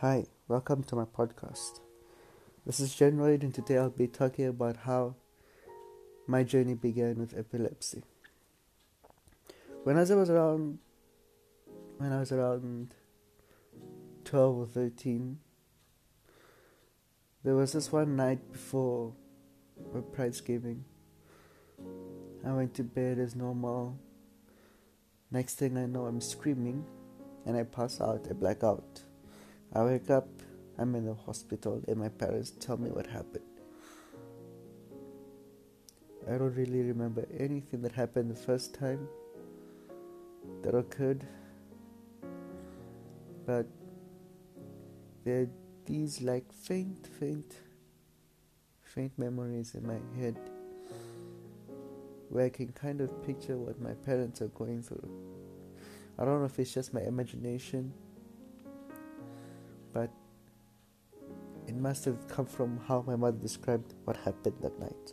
Hi, welcome to my podcast. This is January, and today I'll be talking about how my journey began with epilepsy. When I was around, when I was around twelve or thirteen, there was this one night before my prize giving. I went to bed as normal. Next thing I know, I'm screaming, and I pass out. I black out. I wake up, I'm in the hospital, and my parents tell me what happened. I don't really remember anything that happened the first time that occurred, but there are these like faint, faint, faint memories in my head where I can kind of picture what my parents are going through. I don't know if it's just my imagination it must have come from how my mother described what happened that night.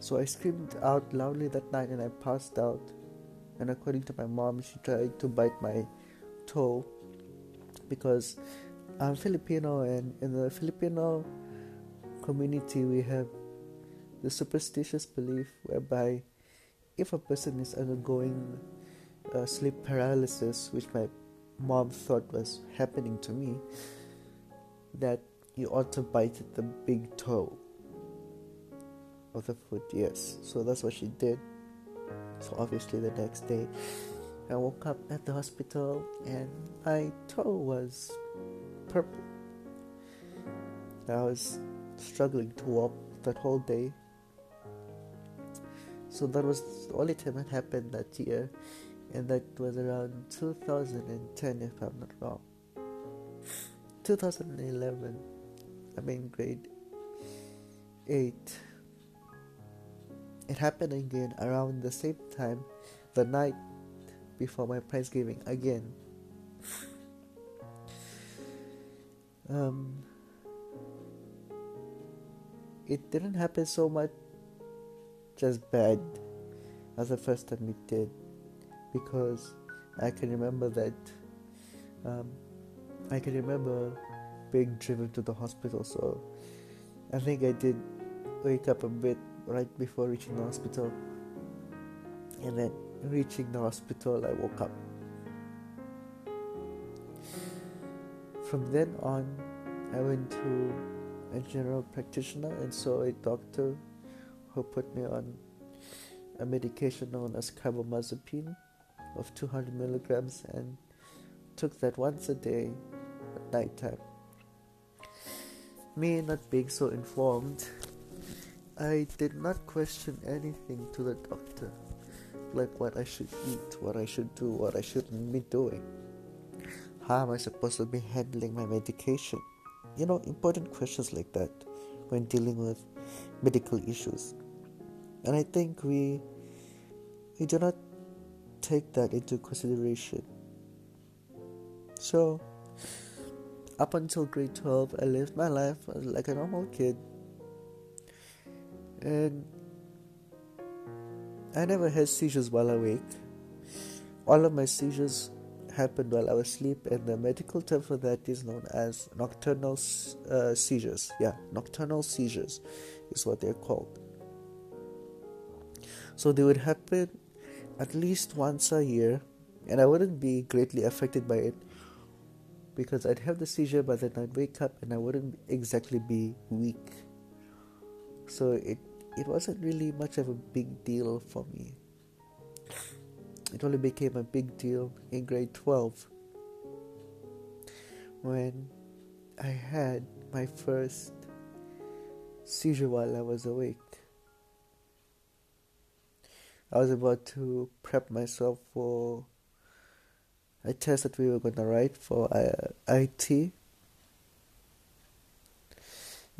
So I screamed out loudly that night and I passed out. And according to my mom, she tried to bite my toe because I'm Filipino, and in the Filipino community, we have the superstitious belief whereby if a person is undergoing uh, sleep paralysis, which my mom thought was happening to me that you ought to bite the big toe of the foot, yes. So that's what she did. So obviously the next day I woke up at the hospital and my toe was purple. I was struggling to walk that whole day. So that was the only time it happened that year and that was around 2010 if I'm not wrong. 2011, I'm in grade 8. It happened again around the same time, the night before my prize giving again. Um, it didn't happen so much just bad as the first time it did because I can remember that um, I can remember being driven to the hospital. So I think I did wake up a bit right before reaching the hospital, and then reaching the hospital, I woke up. From then on, I went to a general practitioner and saw a doctor who put me on a medication known as carbamazepine of 200 milligrams and took that once a day at night time. Me not being so informed, I did not question anything to the doctor, like what I should eat, what I should do, what I shouldn't be doing. How am I supposed to be handling my medication? You know, important questions like that when dealing with medical issues. And I think we we do not take that into consideration. So, up until grade 12, I lived my life like a normal kid. And I never had seizures while awake. All of my seizures happened while I was asleep, and the medical term for that is known as nocturnal uh, seizures. Yeah, nocturnal seizures is what they're called. So they would happen at least once a year, and I wouldn't be greatly affected by it because I'd have the seizure, but then I'd wake up and I wouldn't exactly be weak. So it it wasn't really much of a big deal for me. It only became a big deal in grade 12 when I had my first seizure while I was awake. I was about to prep myself for a test that we were going to write for uh, IT.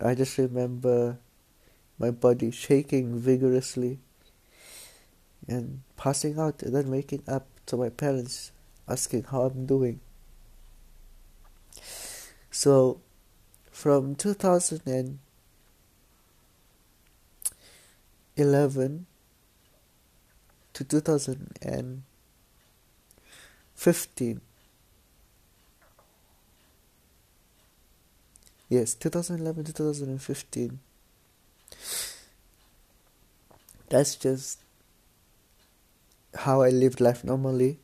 I just remember my body shaking vigorously and passing out and then waking up to my parents asking how I'm doing. So, from 2011 to 2015 Yes, 2011 2015. That's just how I lived life normally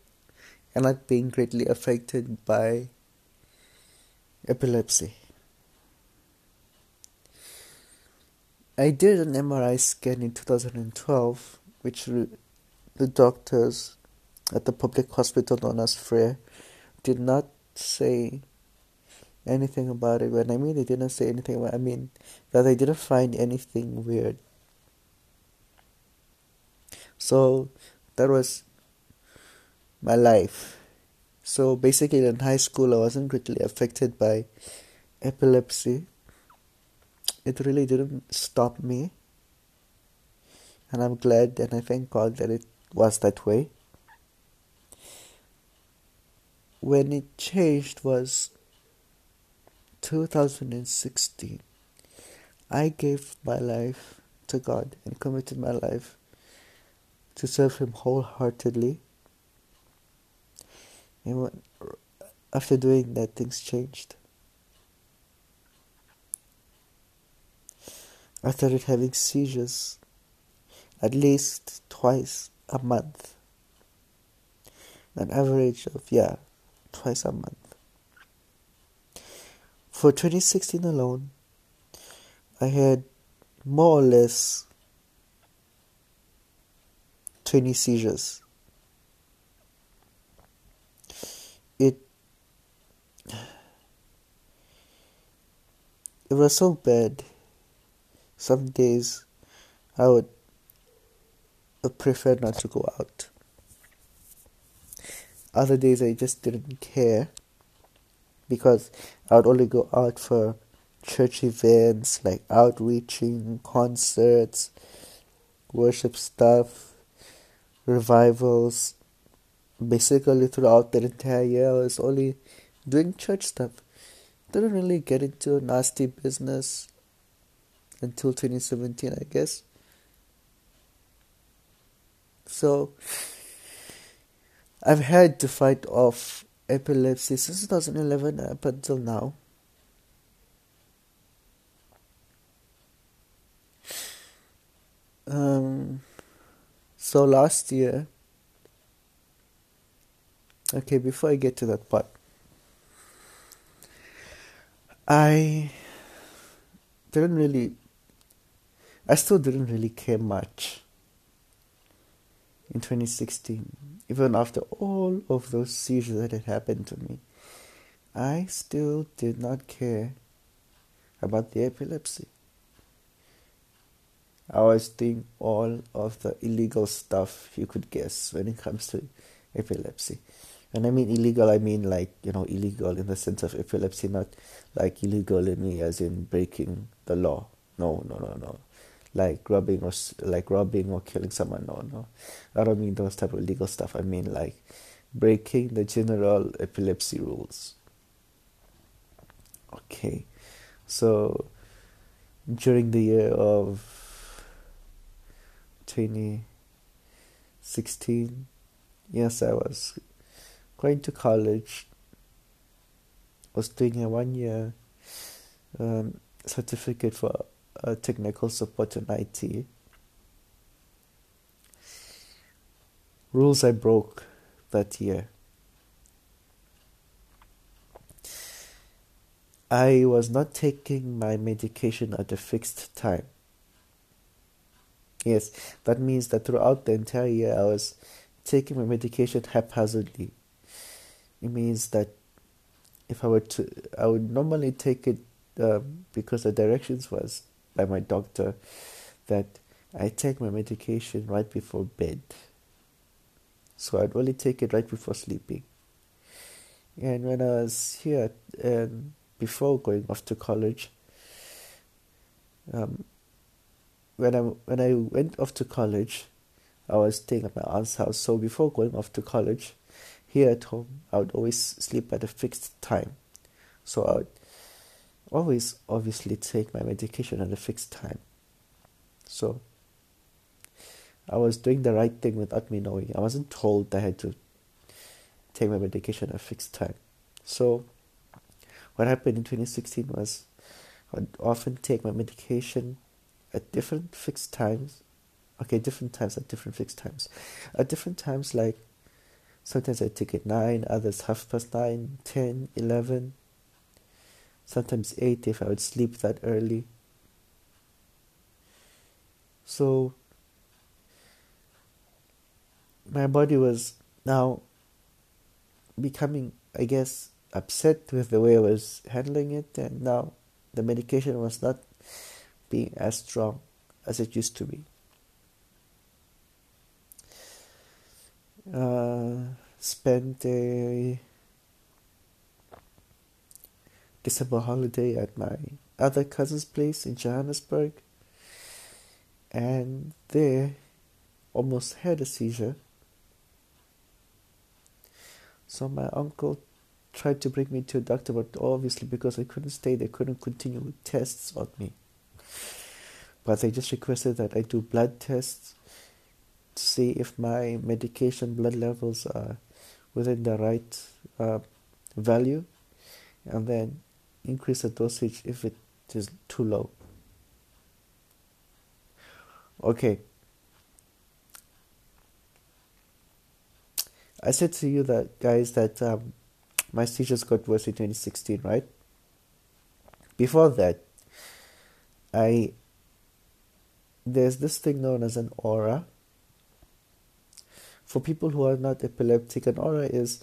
and not being greatly affected by epilepsy. I did an MRI scan in 2012, which re- the doctors at the public hospital known as did not say anything about it. When I mean they didn't say anything about I mean that they didn't find anything weird. So that was my life. So basically in high school I wasn't greatly affected by epilepsy it really didn't stop me. And I'm glad and I thank God that it was that way. When it changed was 2016. I gave my life to God and committed my life to serve Him wholeheartedly. And when, after doing that, things changed. I started having seizures at least twice a month. An average of, yeah, twice a month. For 2016 alone, I had more or less 20 seizures. It it was so bad some days I would prefer not to go out. Other days I just didn't care because I would only go out for church events like outreaching, concerts, worship stuff, revivals. Basically, throughout the entire year, I was only doing church stuff. Didn't really get into nasty business until 2017, I guess. So, I've had to fight off epilepsy since 2011 up until now. Um, so last year, okay, before I get to that part, I didn't really I still didn't really care much in 2016, even after all of those seizures that had happened to me. I still did not care about the epilepsy. I was doing all of the illegal stuff you could guess when it comes to epilepsy. And I mean illegal, I mean like, you know, illegal in the sense of epilepsy, not like illegal in me as in breaking the law. No, no, no, no like robbing or like robbing or killing someone. No, no, I don't mean those type of legal stuff. I mean like breaking the general epilepsy rules. Okay, so during the year of 2016, yes, I was going to college. Was doing a one year um, certificate for uh, technical support in IT. Rules I broke that year. I was not taking my medication at a fixed time. Yes, that means that throughout the entire year I was taking my medication haphazardly. It means that if I were to, I would normally take it um, because the directions was by my doctor that I take my medication right before bed. So I'd only take it right before sleeping. And when I was here and before going off to college, um, when I when I went off to college, I was staying at my aunt's house. So before going off to college, here at home, I would always sleep at a fixed time. So I would always obviously take my medication at a fixed time. So I was doing the right thing without me knowing. I wasn't told I had to take my medication at a fixed time. So what happened in 2016 was I'd often take my medication at different fixed times. Okay, different times at different fixed times. At different times, like sometimes I take it 9, others half past 9, 10, 11, sometimes 8 if I would sleep that early. So, my body was now becoming, I guess, upset with the way I was handling it, and now the medication was not being as strong as it used to be. Uh, spent a December holiday at my other cousin's place in Johannesburg, and there almost had a seizure. So my uncle tried to bring me to a doctor, but obviously because I couldn't stay, they couldn't continue with tests on me. But they just requested that I do blood tests to see if my medication blood levels are within the right uh, value, and then increase the dosage if it is too low. Okay. I said to you that guys that um, my seizures got worse in 2016, right? Before that, I there's this thing known as an aura. For people who are not epileptic, an aura is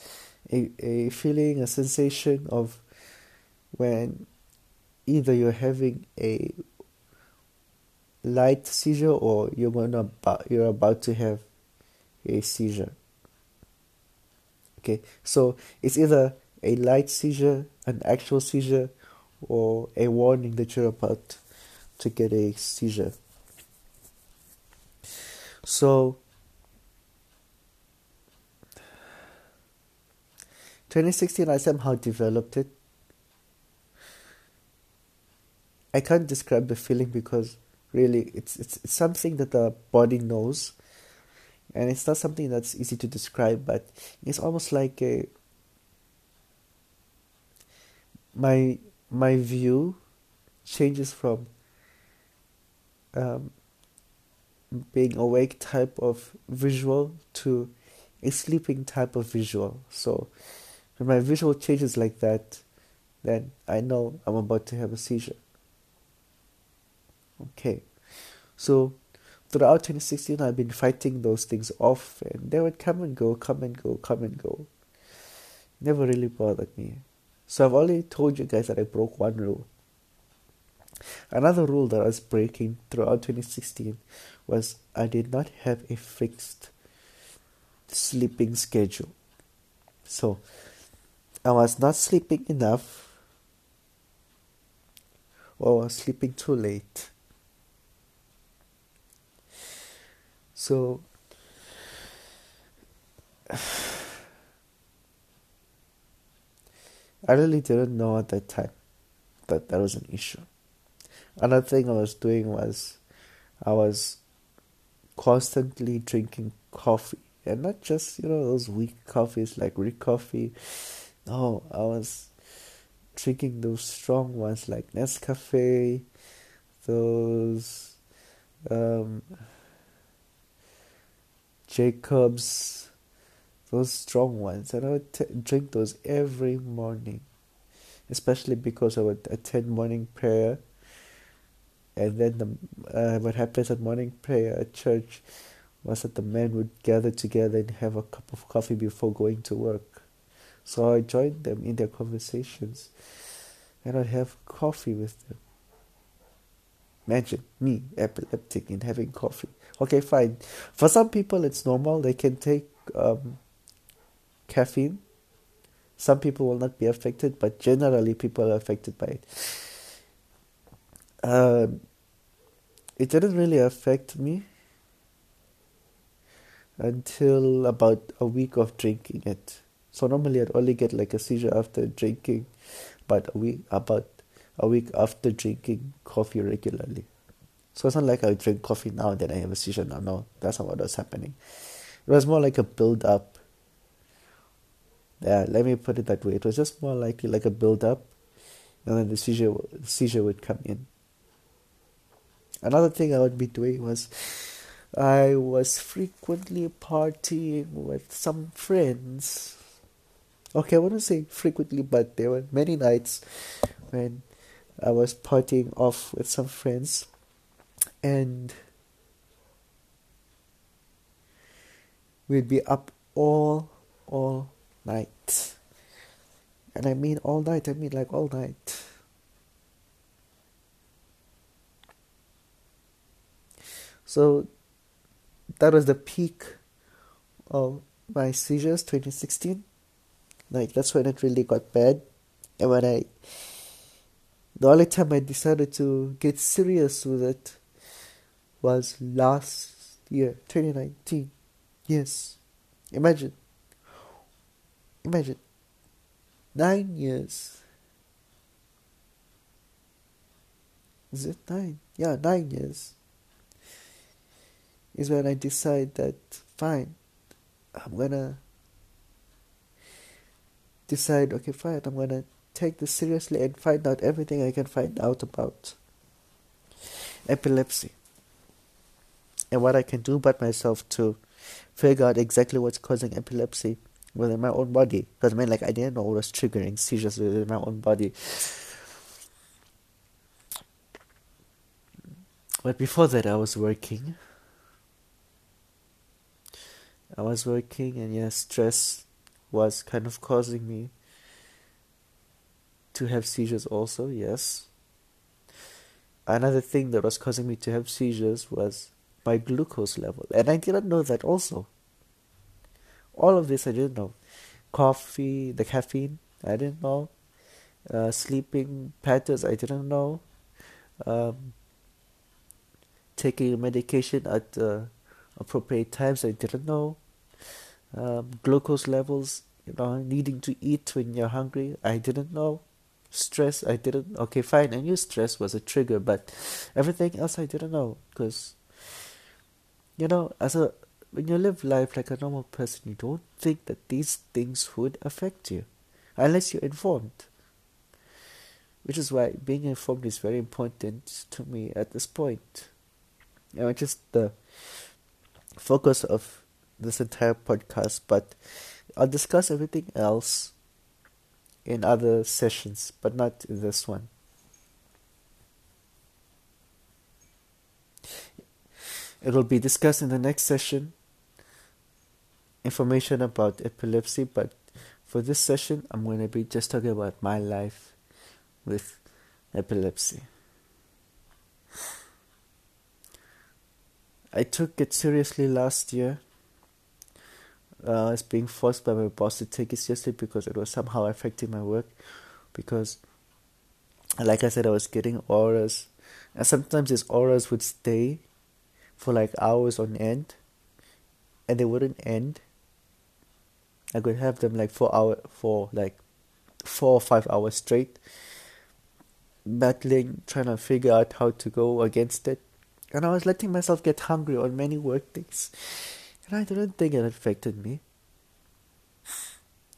a, a feeling, a sensation of when either you're having a light seizure or you're gonna you're about to have a seizure. Okay, so it's either a light seizure, an actual seizure, or a warning that you're about to get a seizure. So, 2016, I somehow developed it. I can't describe the feeling because really it's, it's, it's something that the body knows and it's not something that's easy to describe but it's almost like a my my view changes from um, being awake type of visual to a sleeping type of visual. So when my visual changes like that, then I know I'm about to have a seizure. Okay. So throughout 2016, I've been fighting those things off, and they would come and go, come and go, come and go. Never really bothered me. So I've already told you guys that I broke one rule. Another rule that I was breaking throughout 2016 was I did not have a fixed sleeping schedule. So I was not sleeping enough or I was sleeping too late. So I really didn't know at that time that that was an issue. Another thing I was doing was I was constantly drinking coffee and not just you know those weak coffees like Ricoffy. No, I was drinking those strong ones like Nescafe, those um, Jacobs, those strong ones, and I would t- drink those every morning, especially because I would attend morning prayer. And then the, uh, what happens at morning prayer at church was that the men would gather together and have a cup of coffee before going to work. So I joined them in their conversations and I'd have coffee with them. Imagine me, epileptic, and having coffee. Okay, fine. For some people, it's normal. They can take um, caffeine. Some people will not be affected, but generally, people are affected by it. Um, it didn't really affect me until about a week of drinking it. So normally I'd only get like a seizure after drinking, but a week about a week after drinking coffee regularly. So it's not like I drink coffee now and then I have a seizure now. No, that's not what was happening. It was more like a build up. Yeah, let me put it that way. It was just more likely like a build up. and then the seizure seizure would come in. Another thing I would be doing was I was frequently partying with some friends. Okay, I wouldn't say frequently, but there were many nights when I was partying off with some friends, and we'd be up all all night. And I mean all night, I mean like all night. So that was the peak of my seizures 2016 like that's when it really got bad and when i the only time i decided to get serious with it was last year 2019 yes. Imagine. Imagine. Nine years. Is it nine? Yeah nine years is when I decide that fine, I'm gonna decide, okay, fine, I'm gonna take this seriously and find out everything I can find out about epilepsy and what I can do about myself to figure out exactly what's causing epilepsy within my own body. Because I mean, like, I didn't know what was triggering seizures within my own body. But before that, I was working I was working, and yeah, stress was kind of causing me to have seizures, also, yes. Another thing that was causing me to have seizures was my glucose level, and I didn't know that also. All of this I didn't know. Coffee, the caffeine, I didn't know. Uh, sleeping patterns, I didn't know. Um, taking medication at uh, appropriate times, I didn't know um, glucose levels, you know, needing to eat when you're hungry. I didn't know. Stress, I didn't. Okay, fine. I knew stress was a trigger, but everything else I didn't know because, you know, as a when you live life like a normal person, you don't think that these things would affect you, unless you're informed. Which is why being informed is very important to me at this point. You know, just the focus of this entire podcast, but I'll discuss everything else in other sessions, but not in this one. It will be discussed in the next session information about epilepsy, but for this session, I'm going to be just talking about my life with epilepsy. I took it seriously last year uh, I was being forced by my boss to take it seriously because it was somehow affecting my work. Because, like I said, I was getting auras, and sometimes these auras would stay for like hours on end, and they wouldn't end. I could have them like four hour for like four or five hours straight, battling, trying to figure out how to go against it, and I was letting myself get hungry on many work days and I didn't think it affected me.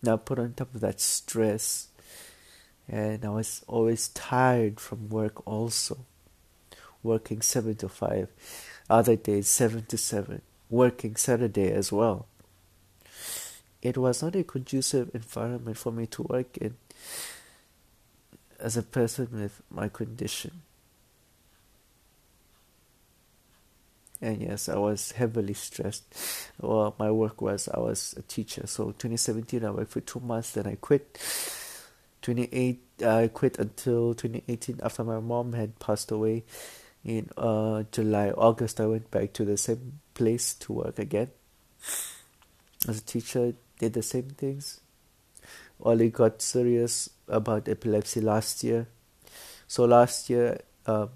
Now, put on top of that stress, and I was always tired from work also. Working 7 to 5, other days 7 to 7, working Saturday as well. It was not a conducive environment for me to work in as a person with my condition. and yes, I was heavily stressed. Well, my work was I was a teacher, so 2017 I worked for two months, then I quit. 28 I quit until 2018 after my mom had passed away. In uh, July, August, I went back to the same place to work again. As a teacher, did the same things. Only got serious about epilepsy last year. So last year, um,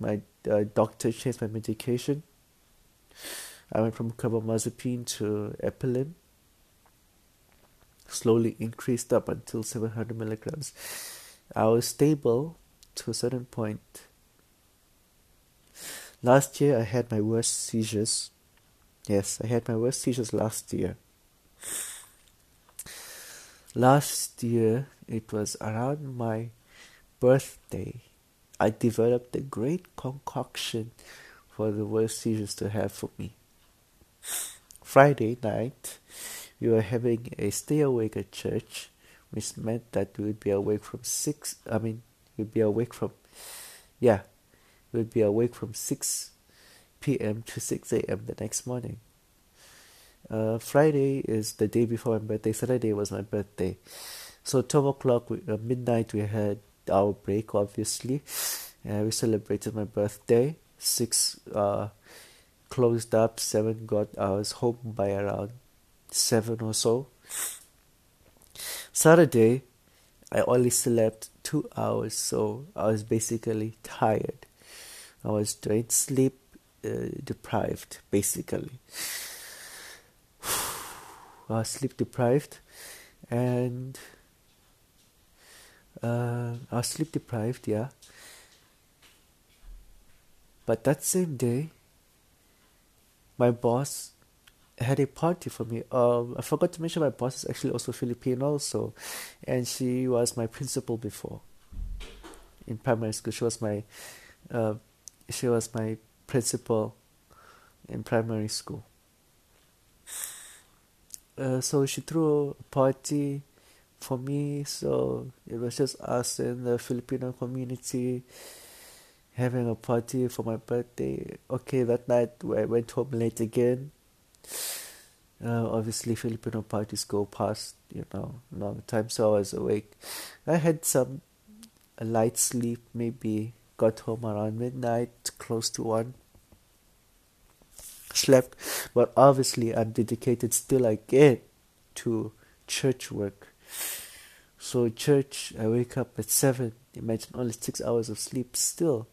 my uh, doctor changed my medication. I went from carbamazepine to Epilim. Slowly increased up until 700 milligrams. I was stable to a certain point. Last year, I had my worst seizures. Yes, I had my worst seizures last year. Last year, it was around my birthday, I developed a great concoction for the worst seizures to have for me. Friday night, we were having a stay awake at church, which meant that we would be awake from 6, I mean, we'd be awake from, yeah, we'd be awake from 6 p.m. to 6 a.m. the next morning. Uh, Friday is the day before my birthday. Saturday was my birthday. So 12 o'clock, uh, midnight, we had our break, obviously. Uh, we celebrated my birthday. 6 uh, closed up, 7 got, was home by around 7 or so. Saturday, I only slept 2 hours, so I was basically tired. I was drained, sleep uh, deprived, basically. I was sleep deprived, and uh, I was sleep deprived, yeah. But that same day, my boss had a party for me. Um, I forgot to mention my boss is actually also Filipino, so, and she was my principal before in primary school. She was my, uh, she was my principal in primary school. Uh, so she threw a party for me. So it was just us in the Filipino community having a party for my birthday. Okay, that night I went home late again. Uh, obviously, Filipino parties go past, you know, long time, so I was awake. I had some a light sleep, maybe got home around midnight, close to one. Slept, but obviously I'm dedicated still again to church work. So church, I wake up at seven. Imagine only six hours of sleep. Still,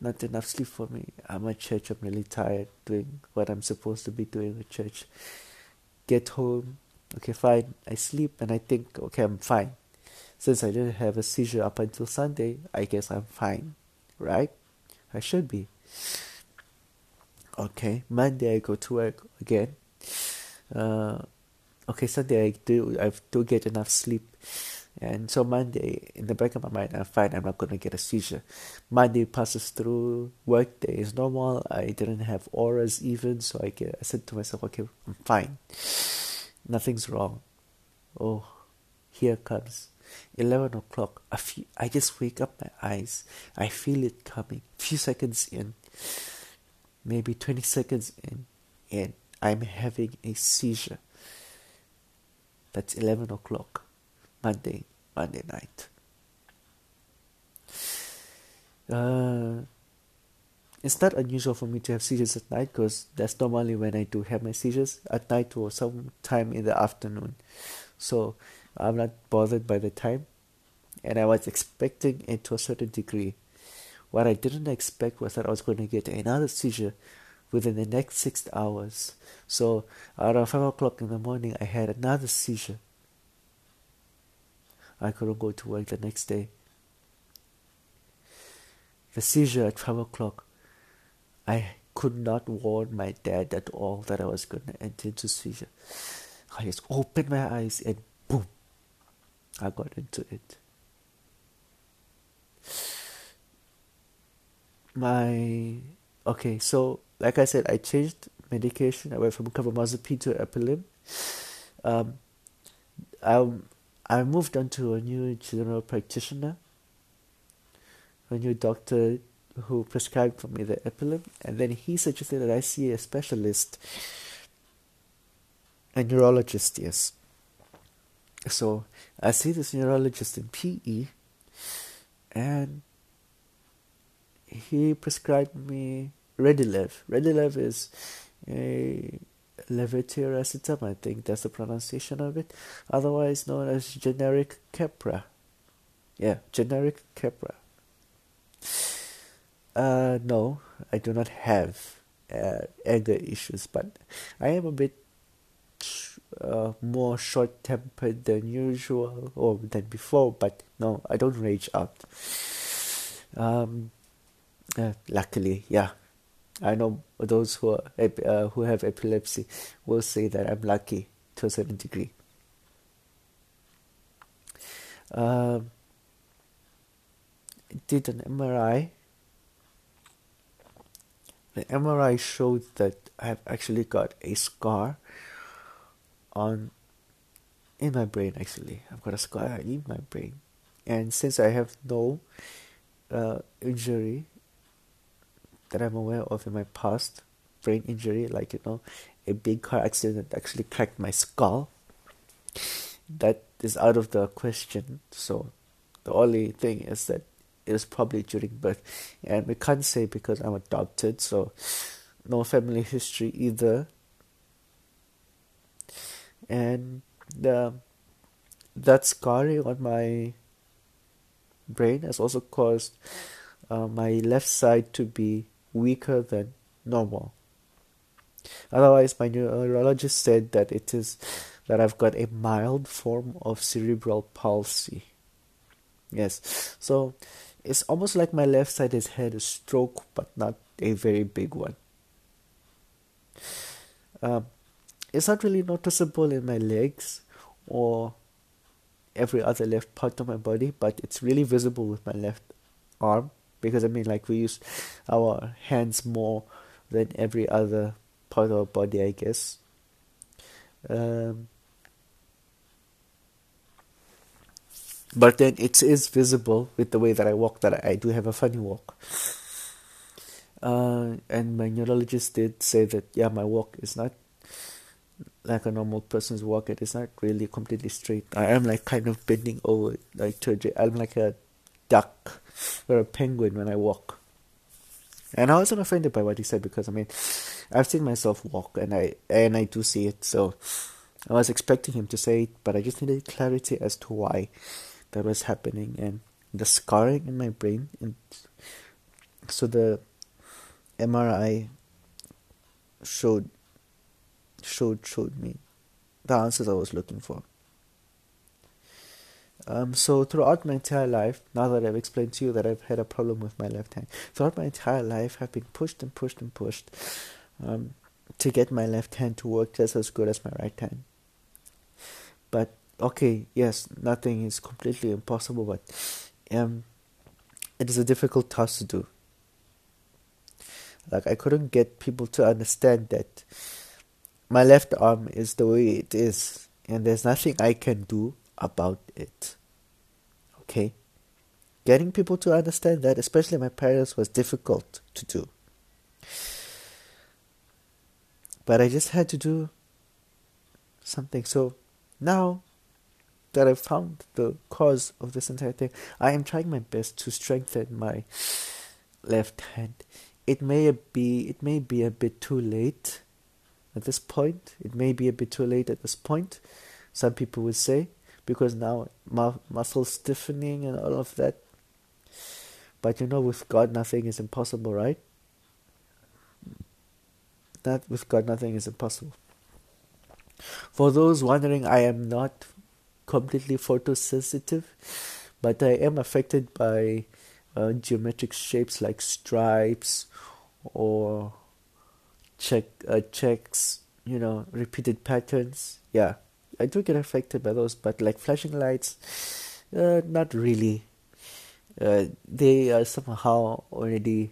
not enough sleep for me. I'm at church. I'm really tired doing what I'm supposed to be doing at church. Get home. Okay, fine. I sleep and I think, okay, I'm fine. Since I didn't have a seizure up until Sunday, I guess I'm fine, right? I should be. Okay, Monday I go to work again. Uh, okay, Sunday I do I do get enough sleep. And so Monday, in the back of my mind, I'm fine. I'm not to get a seizure. Monday passes through. Work day is normal. I didn't have auras even, so I get. I said to myself, okay, I'm fine. Nothing's wrong. Oh, here comes eleven o'clock. I feel, I just wake up my eyes. I feel it coming. Few seconds in, maybe twenty seconds in, and I'm having a seizure. That's 11 o'clock, Monday, Monday night. Uh, it's not unusual for me to have seizures at night because that's normally when I do have my seizures at night or sometime in the afternoon. So I'm not bothered by the time, and I was expecting it to a certain degree. What I didn't expect was that I was going to get another seizure within the next six hours. So around five o'clock in the morning, I had another seizure. I couldn't go to work the next day. The seizure at five o'clock, I could not warn my dad at all that I was going to enter into seizure. I just opened my eyes and I got into it. My okay, so like I said, I changed medication. I went from carbamazepine to Epilim. Um, I I moved on to a new general practitioner, a new doctor who prescribed for me the Epilim, and then he suggested that I see a specialist, a neurologist. Yes. So I see this neurologist in PE, and he prescribed me Redilev. Redilev is a levetiracetam, I think that's the pronunciation of it, otherwise known as generic Keppra. Yeah, generic Keppra. Uh, no, I do not have uh, anger issues, but I am a bit uh, more short tempered than usual or than before, but no, I don't rage out. Um, uh, luckily, yeah, I know those who are, uh, who have epilepsy will say that I'm lucky to a certain degree. Um, did an MRI. The MRI showed that I've actually got a scar on in my brain actually. I've got a scar in my brain. And since I have no uh, injury that I'm aware of in my past, brain injury, like you know, a big car accident actually cracked my skull. That is out of the question. So the only thing is that it was probably during birth, and we can't say because I'm adopted, so no family history either. And the that scarring on my brain has also caused uh, my left side to be weaker than normal. Otherwise, my neurologist said that it is that I've got a mild form of cerebral palsy. Yes, so it's almost like my left side has had a stroke, but not a very big one. Um, it's not really noticeable in my legs or every other left part of my body, but it's really visible with my left arm because I mean, like we use our hands more than every other part of our body, I guess. Um, but then it is visible with the way that I walk that I do have a funny walk. Uh, and my neurologist did say that yeah, my walk is not like a normal person's walk. It is not really completely straight. I am like kind of bending over, like to. I'm like a duck or a penguin when I walk. And I wasn't offended by what he said because I mean, I've seen myself walk and I and I do see it. So I was expecting him to say it, but I just needed clarity as to why that was happening and the scarring in my brain. And so the MRI showed showed showed me the answers I was looking for. Um, so throughout my entire life, now that I've explained to you that I've had a problem with my left hand, throughout my entire life, I've been pushed and pushed and pushed um, to get my left hand to work just as good as my right hand. But okay, yes, nothing is completely impossible, but um, it is a difficult task to do. Like I couldn't get people to understand that my left arm is the way it is, and there's nothing I can do about it. Okay? Getting people to understand that, especially my parents, was difficult to do. But I just had to do something. So now that I've found the cause of this entire thing, I am trying my best to strengthen my left hand. It may be it may be a bit too late at this point. It may be a bit too late at this point. Some people would say because now mu- muscle stiffening and all of that. But you know, with God, nothing is impossible, right? That with God, nothing is impossible. For those wondering, I am not completely photosensitive, but I am affected by uh, geometric shapes like stripes or check uh, checks, you know, repeated patterns. Yeah, I do get affected by those, but like flashing lights, uh, not really. Uh, they are somehow already.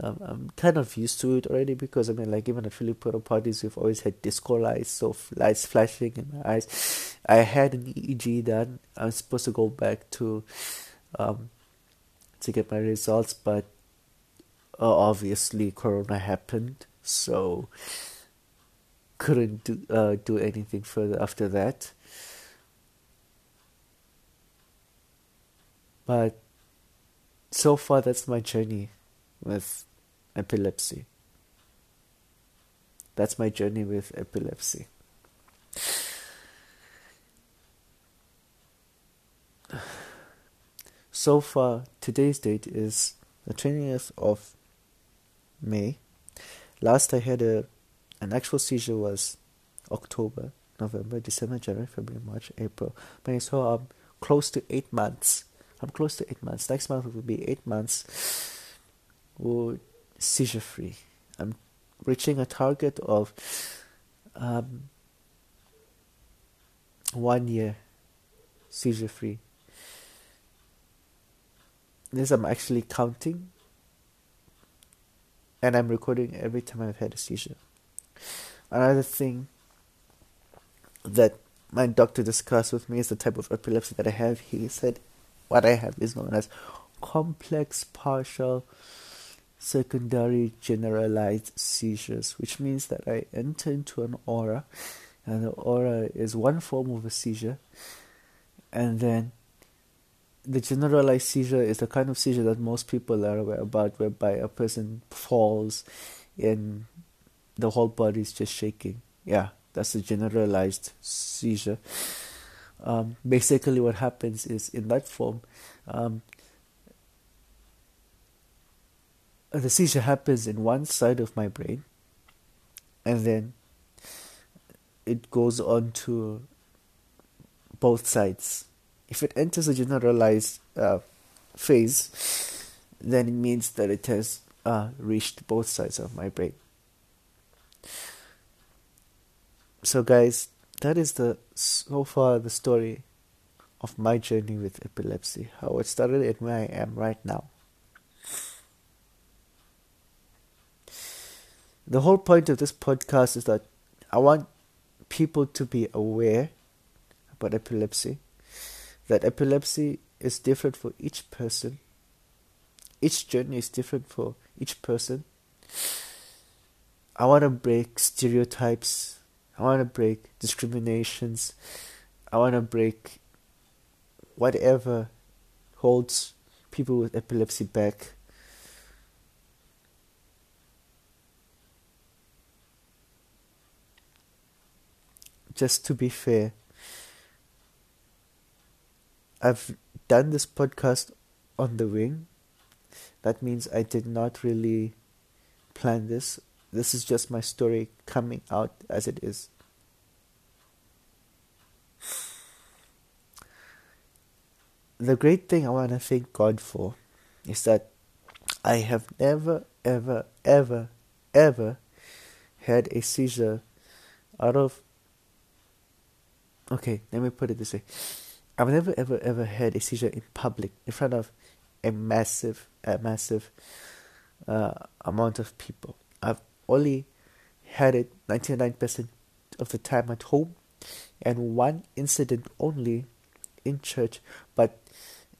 Um, I'm kind of used to it already because I mean, like even at Filipino parties, we've always had disco lights, so lights flashing in my eyes. I had an EEG done. I'm supposed to go back to, um, to get my results, but uh, obviously Corona happened, so couldn't do uh, do anything further after that. But so far, that's my journey with epilepsy. That's my journey with epilepsy. So far, today's date is the 20th of May Last I had a an actual seizure was October, November, December, January, February, March, April. May so I'm close to eight months. I'm close to eight months. Next month will be eight months. seizure free. I'm reaching a target of um, one year seizure free. this I'm actually counting and I'm recording every time I've had a seizure. Another thing that my doctor discussed with me is the type of epilepsy that I have. He said what I have is known as complex partial secondary generalized seizures, which means that I enter into an aura, and the aura is one form of a seizure, and then the generalized seizure is the kind of seizure that most people are aware about, whereby a person falls and the whole body is just shaking. Yeah, that's a generalized seizure. Um, basically, what happens is in that form, um, the seizure happens in one side of my brain, and then it goes on to both sides if it enters a generalized uh, phase, then it means that it has uh, reached both sides of my brain. So, guys, that is the so far the story of my journey with epilepsy, how it started and where I am right now. The whole point of this podcast is that I want people to be aware about epilepsy that epilepsy is different for each person. Each journey is different for each person. I want to break stereotypes. I want to break discriminations. I want to break whatever holds people with epilepsy back. Just to be fair, I've done this podcast on the wing. That means I did not really plan this. This is just my story coming out as it is. The great thing I want to thank God for is that I have never, ever, ever, ever had a seizure out of. Okay, let me put it this way. I've never ever ever had a seizure in public in front of a massive, a massive uh, amount of people. I've only had it 99% of the time at home and one incident only in church, but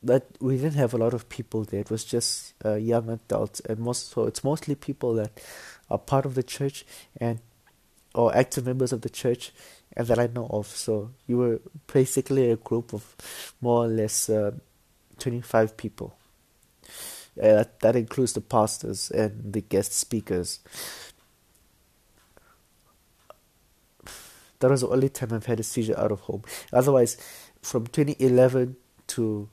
that we didn't have a lot of people there. It was just uh, young adults, and most so it's mostly people that are part of the church and or active members of the church that I know of. So you were basically a group of more or less uh, 25 people. Uh, that includes the pastors and the guest speakers. That was the only time I've had a seizure out of home. Otherwise, from 2011 to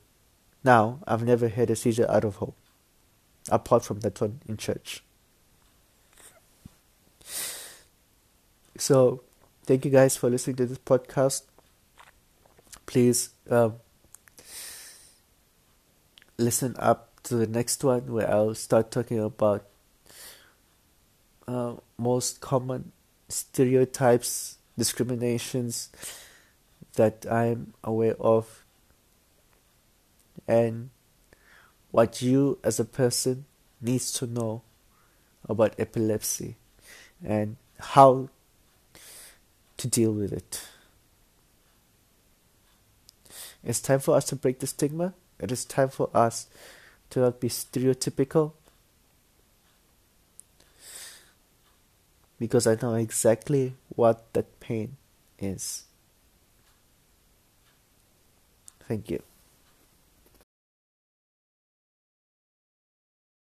now, I've never had a seizure out of home, apart from that one in church. So, thank you guys for listening to this podcast. Please um, listen up to the next one where I'll start talking about uh, most common stereotypes, discriminations that I'm aware of, and what you as a person needs to know about epilepsy and how to deal with it. It's time for us to break the stigma. It is time for us to not be stereotypical. Because I know exactly what that pain is. Thank you.